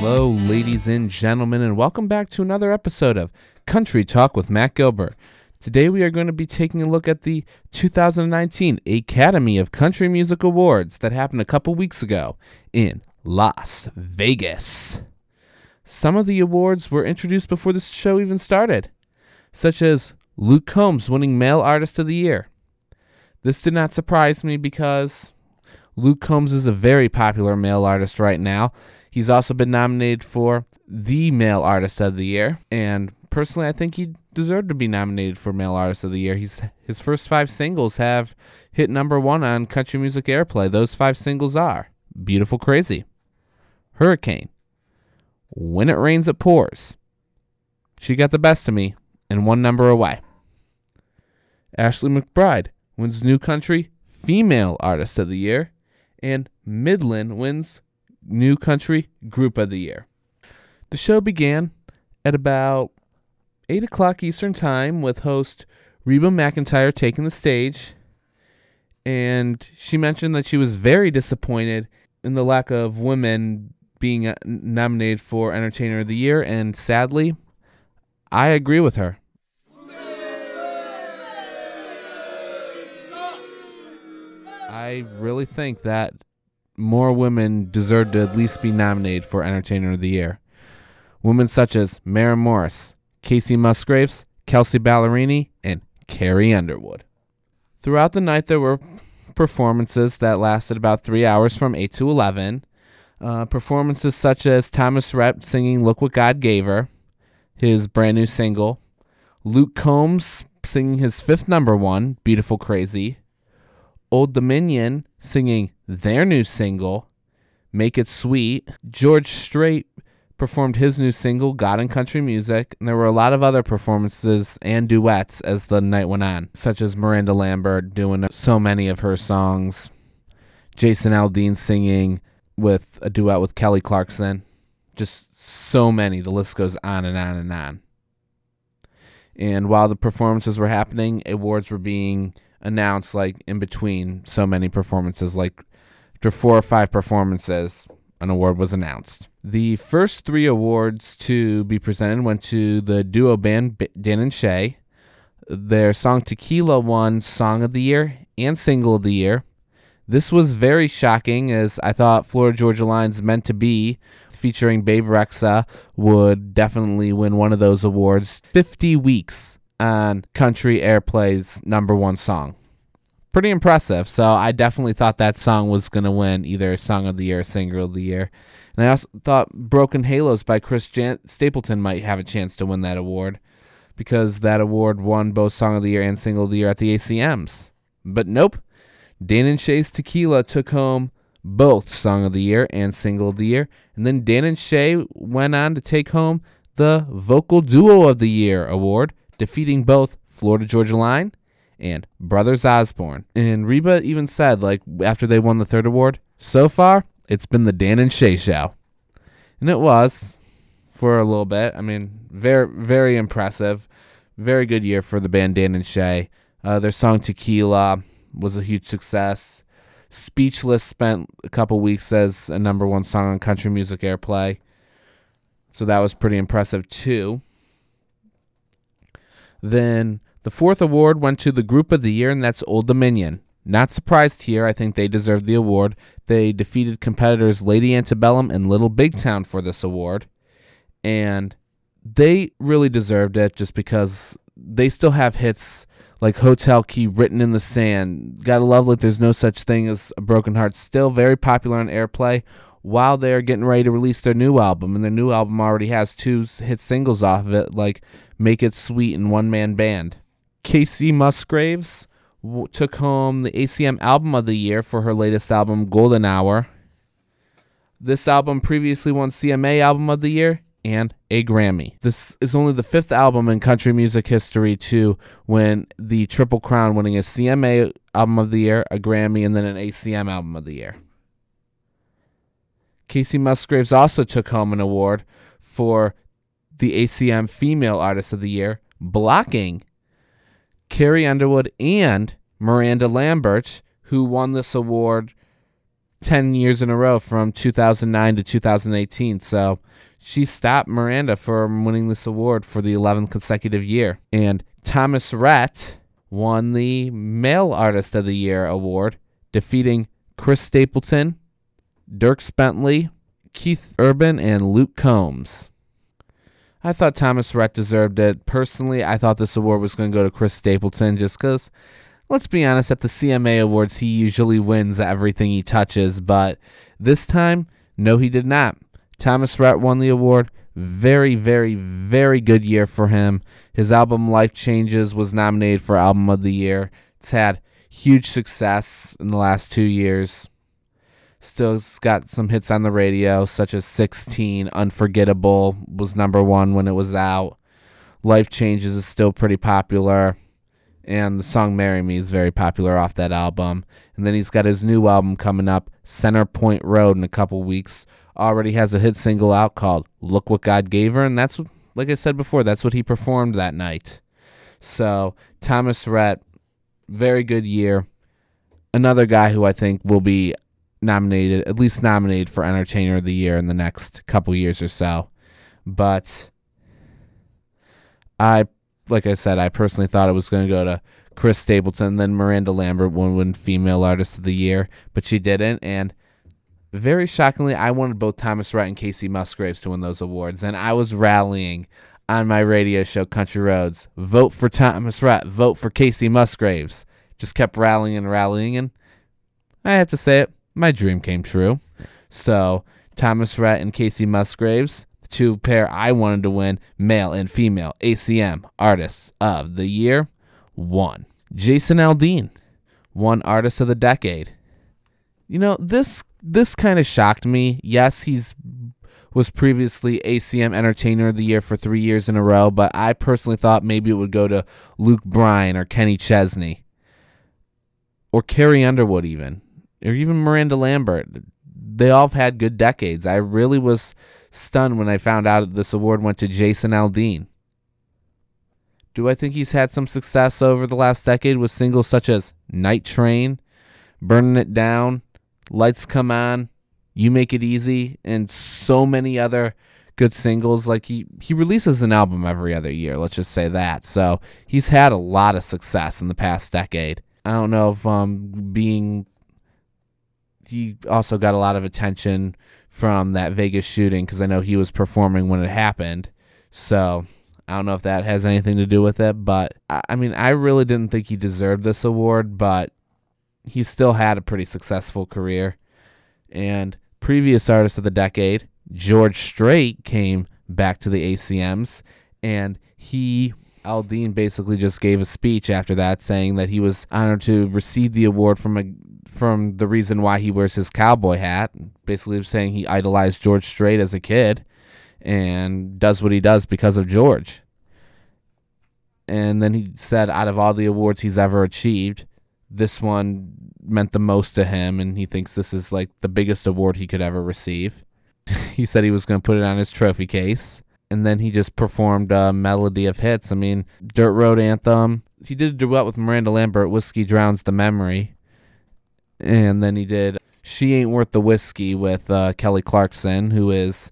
Hello, ladies and gentlemen, and welcome back to another episode of Country Talk with Mac Gilbert. Today we are going to be taking a look at the 2019 Academy of Country Music Awards that happened a couple weeks ago in Las Vegas. Some of the awards were introduced before this show even started, such as Luke Combs winning Male Artist of the Year. This did not surprise me because Luke Combs is a very popular male artist right now. He's also been nominated for the Male Artist of the Year, and personally, I think he deserved to be nominated for Male Artist of the Year. He's his first five singles have hit number one on country music airplay. Those five singles are "Beautiful Crazy," "Hurricane," "When It Rains It Pours," "She Got the Best of Me," and "One Number Away." Ashley McBryde wins New Country Female Artist of the Year, and Midland wins New Country Group of the Year. The show began at about 8 o'clock Eastern Time with host Reba McEntire taking the stage. And she mentioned that she was very disappointed in the lack of women being uh, nominated for Entertainer of the Year. And sadly, I agree with her. I really think that more women deserve to at least be nominated for Entertainer of the Year. Women such as Maren Morris, Kacey Musgraves, Kelsea Ballerini, and Carrie Underwood. Throughout the night, there were performances that lasted about three hours from 8 to 11. Uh, performances such as Thomas Rhett singing Look What God Gave Her, his brand new single, Luke Combs singing his fifth number one, Beautiful Crazy, Old Dominion singing their new single, Make It Sweet. George Strait performed his new single, God and Country Music, and there were a lot of other performances and duets as the night went on, such as Miranda Lambert doing so many of her songs, Jason Aldean singing with a duet with Kelly Clarkson. Just so many. The list goes on and on and on. And while the performances were happening, awards were being announced like in between so many performances like after four or five performances an award was announced. The first three awards to be presented went to the duo band dan and shay. Their song tequila won song of the year and single of the year. This was very shocking as i thought florida georgia line's meant to be featuring Bebe Rexha would definitely win one of those awards. 50 weeks on Country Airplay's number one song. Pretty impressive. So I definitely thought that song was going to win either Song of the Year or Single of the Year. And I also thought Broken Halos by Chris Jan- Stapleton might have a chance to win that award because that award won both Song of the Year and Single of the Year at the ACMs. But nope. Dan and Shay's Tequila took home both Song of the Year and Single of the Year. And then Dan and Shay went on to take home the Vocal Duo of the Year award defeating both Florida Georgia Line and Brothers Osborne. And Reba even said, like, after they won the third award, so far, it's been the Dan and Shay show. And it was for a little bit. I mean, very, very impressive. Very good year for the band Dan and Shay. Uh, their song Tequila was a huge success. Speechless spent a couple weeks as a number one song on country music airplay. So that was pretty impressive too. Then the fourth award went to the group of the year, and that's Old Dominion. Not surprised here. I think they deserved the award. They defeated competitors Lady Antebellum and Little Big Town for this award. And they really deserved it just because they still have hits like Hotel Key written in the sand. Gotta love like there's no such thing as a broken heart. Still very popular on airplay while they're getting ready to release their new album. And their new album already has two hit singles off of it, like Make It Sweet and One Man Band. Kacey Musgraves w- took home the ACM Album of the Year for her latest album, Golden Hour. This album previously won CMA Album of the Year and a Grammy. This is only the fifth album in country music history to win the Triple Crown, winning a CMA Album of the Year, a Grammy, and then an ACM Album of the Year. Kacey Musgraves also took home an award for the ACM Female Artist of the Year, blocking Carrie Underwood and Miranda Lambert, who won this award 10 years in a row from 2009 to 2018. So she stopped Miranda from winning this award for the 11th consecutive year. And Thomas Rhett won the Male Artist of the Year award, defeating Chris Stapleton, Dierks Bentley, Keith Urban, and Luke Combs. I thought Thomas Rhett deserved it. Personally, I thought this award was going to go to Chris Stapleton just because, let's be honest, at the CMA Awards, he usually wins everything he touches, but this time, no, he did not. Thomas Rhett won the award. Very, very, very good year for him. His album Life Changes was nominated for Album of the Year. It's had huge success in the last two years. Still got some hits on the radio, such as 16, Unforgettable was number one when it was out. Life Changes is still pretty popular. And the song Marry Me is very popular off that album. And then he's got his new album coming up, Center Point Road, in a couple weeks. Already has a hit single out called Look What God Gave Her. And that's, like I said before, that's what he performed that night. So, Thomas Rhett, very good year. Another guy who I think will be nominated, at least nominated for Entertainer of the Year in the next couple years or so. But I, like I said, I personally thought it was going to go to Chris Stapleton, then Miranda Lambert would win Female Artist of the Year, but she didn't. And very shockingly, I wanted both Thomas Rhett and Kacey Musgraves to win those awards, and I was rallying on my radio show Country Roads. Vote for Thomas Rhett. Vote for Kacey Musgraves. Just kept rallying and rallying, and I have to say it my dream came true. So Thomas Rhett and Kacey Musgraves, the two pair I wanted to win, male and female ACM Artists of the Year, won. Jason Aldean won Artist of the Decade. You know this this kind of shocked me. Yes, he's was previously ACM Entertainer of the Year for three years in a row, but I personally thought maybe it would go to Luke Bryan or Kenny Chesney or Carrie Underwood even or even Miranda Lambert. They all have had good decades. I really was stunned when I found out this award went to Jason Aldean. Do I think he's had some success over the last decade with singles such as Night Train, Burning It Down, Lights Come On, You Make It Easy, and so many other good singles. Like he, he releases an album every other year, let's just say that. So he's had a lot of success in the past decade. I don't know if um being he also got a lot of attention from that Vegas shooting because I know he was performing when it happened. So I don't know if that has anything to do with it, but I mean, I really didn't think he deserved this award, but he still had a pretty successful career. And previous artist of the decade, George Strait, came back to the ACMs, and he Aldean basically just gave a speech after that saying that he was honored to receive the award from a from the reason why he wears his cowboy hat. Basically saying he idolized George Strait as a kid and does what he does because of George. And then he said out of all the awards he's ever achieved, this one meant the most to him and he thinks this is like the biggest award he could ever receive. he said he was going to put it on his trophy case and then he just performed a melody of hits. I mean, Dirt Road Anthem. He did a duet with Miranda Lambert, Whiskey Drowns the Memory. And then he did She Ain't Worth the Whiskey with uh, Kelly Clarkson, who is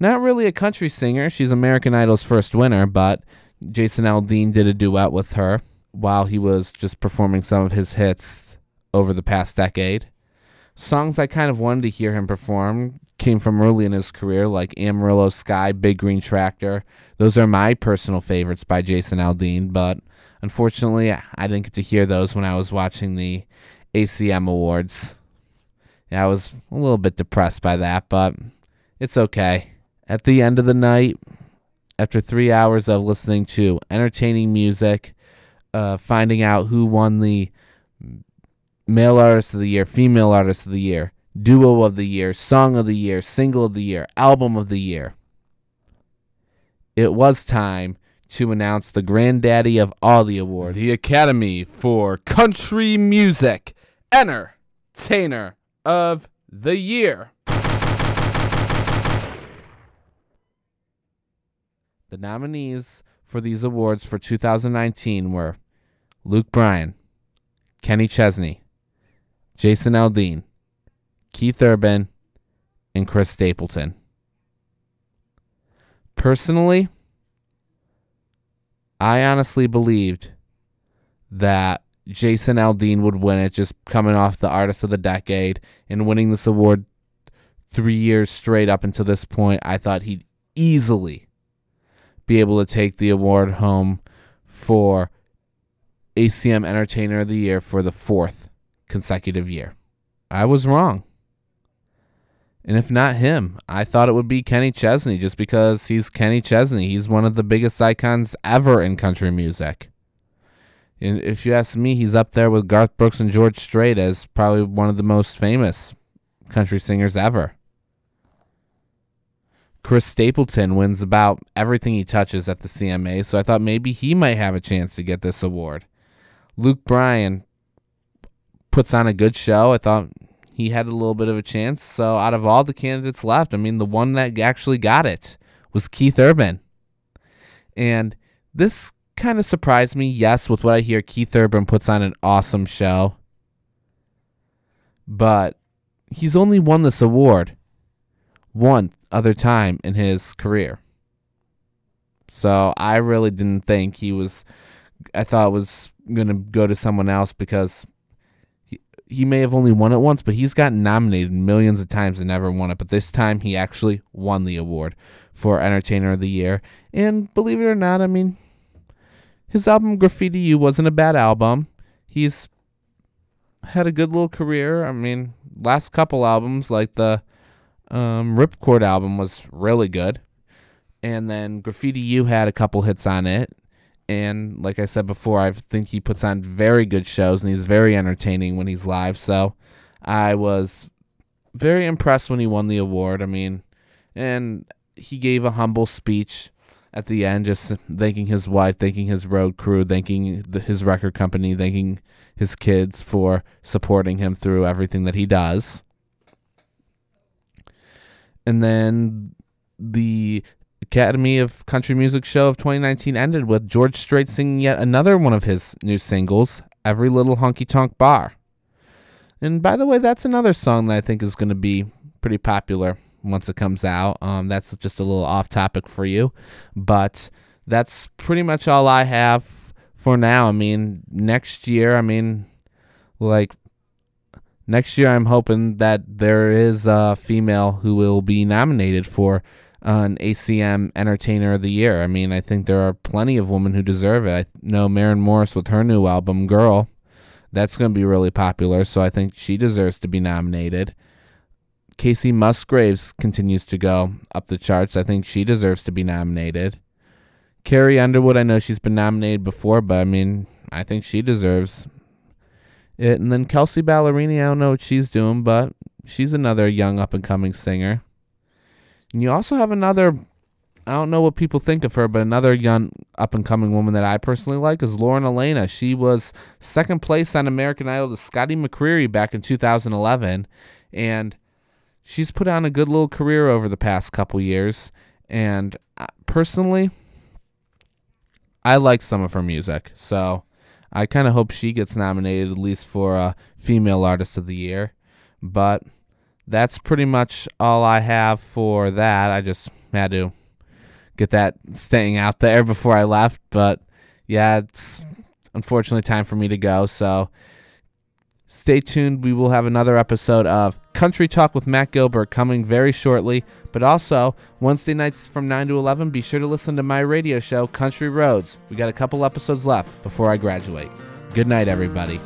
not really a country singer. She's American Idol's first winner, but Jason Aldean did a duet with her while he was just performing some of his hits over the past decade. Songs I kind of wanted to hear him perform came from early in his career, like Amarillo Sky, Big Green Tractor. Those are my personal favorites by Jason Aldean, but unfortunately, I didn't get to hear those when I was watching the ACM Awards. Yeah, I was a little bit depressed by that, but it's okay. At the end of the night, after three hours of listening to entertaining music, uh, finding out who won the male artist of the year, female artist of the year, Duo of the Year, Song of the Year, Single of the Year, Album of the Year. It was time to announce the granddaddy of all the awards, the Academy for Country Music Entertainer of the Year. The nominees for these awards for 2019 were Luke Bryan, Kenny Chesney, Jason Aldean, Keith Urban, and Chris Stapleton. Personally, I honestly believed that Jason Aldean would win it just coming off the Artist of the Decade and winning this award three years straight up until this point. I thought he'd easily be able to take the award home for ACM Entertainer of the Year for the fourth consecutive year. I was wrong. And if not him, I thought it would be Kenny Chesney just because he's Kenny Chesney. He's one of the biggest icons ever in country music. And if you ask me, he's up there with Garth Brooks and George Strait as probably one of the most famous country singers ever. Chris Stapleton wins about everything he touches at the CMA, so I thought maybe he might have a chance to get this award. Luke Bryan puts on a good show. I thought he had a little bit of a chance. So out of all the candidates left, I mean, the one that actually got it was Keith Urban. And this kind of surprised me. Yes, with what I hear, Keith Urban puts on an awesome show. But he's only won this award one other time in his career. So I really didn't think he was I thought it was going to go to someone else because he may have only won it once, but he's gotten nominated millions of times and never won it. But this time he actually won the award for Entertainer of the Year. And believe it or not, I mean, his album Graffiti U wasn't a bad album. He's had a good little career. I mean, last couple albums, like the um, Ripcord album, was really good. And then Graffiti U had a couple hits on it and like I said before, I think he puts on very good shows and he's very entertaining when he's live. So I was very impressed when he won the award. I mean, and he gave a humble speech at the end, just thanking his wife, thanking his road crew, thanking the, his record company, thanking his kids for supporting him through everything that he does. And then the Academy of Country Music show of 2019 ended with George Strait singing yet another one of his new singles, Every Little Honky Tonk Bar. And by the way, that's another song that I think is going to be pretty popular once it comes out. Um, that's just a little off topic for you. But that's pretty much all I have for now. I mean, next year, I mean, like, next year, I'm hoping that there is a female who will be nominated for an ACM Entertainer of the Year. I mean, I think there are plenty of women who deserve it. I know Maren Morris with her new album, Girl. That's going to be really popular, so I think she deserves to be nominated. Kacey Musgraves continues to go up the charts. I think she deserves to be nominated. Carrie Underwood, I know she's been nominated before, but I mean, I think she deserves it. And then Kelsea Ballerini, I don't know what she's doing, but she's another young up and coming singer. And you also have another I don't know what people think of her, but another young up and coming woman that I personally like is Lauren Alaina. She was second place on American Idol to Scotty McCreery back in 2011, and she's put on a good little career over the past couple years. And uh, personally, I like some of her music, so I kind of hope she gets nominated at least for a female artist of the year. But that's pretty much all I have for that. I just had to get that staying out there before I left. But yeah, it's unfortunately time for me to go. So stay tuned. We will have another episode of Country Talk with Mac Gilbert coming very shortly. But also, Wednesday nights from 9 to 11, be sure to listen to my radio show, Country Roads. We got a couple episodes left before I graduate. Good night, everybody.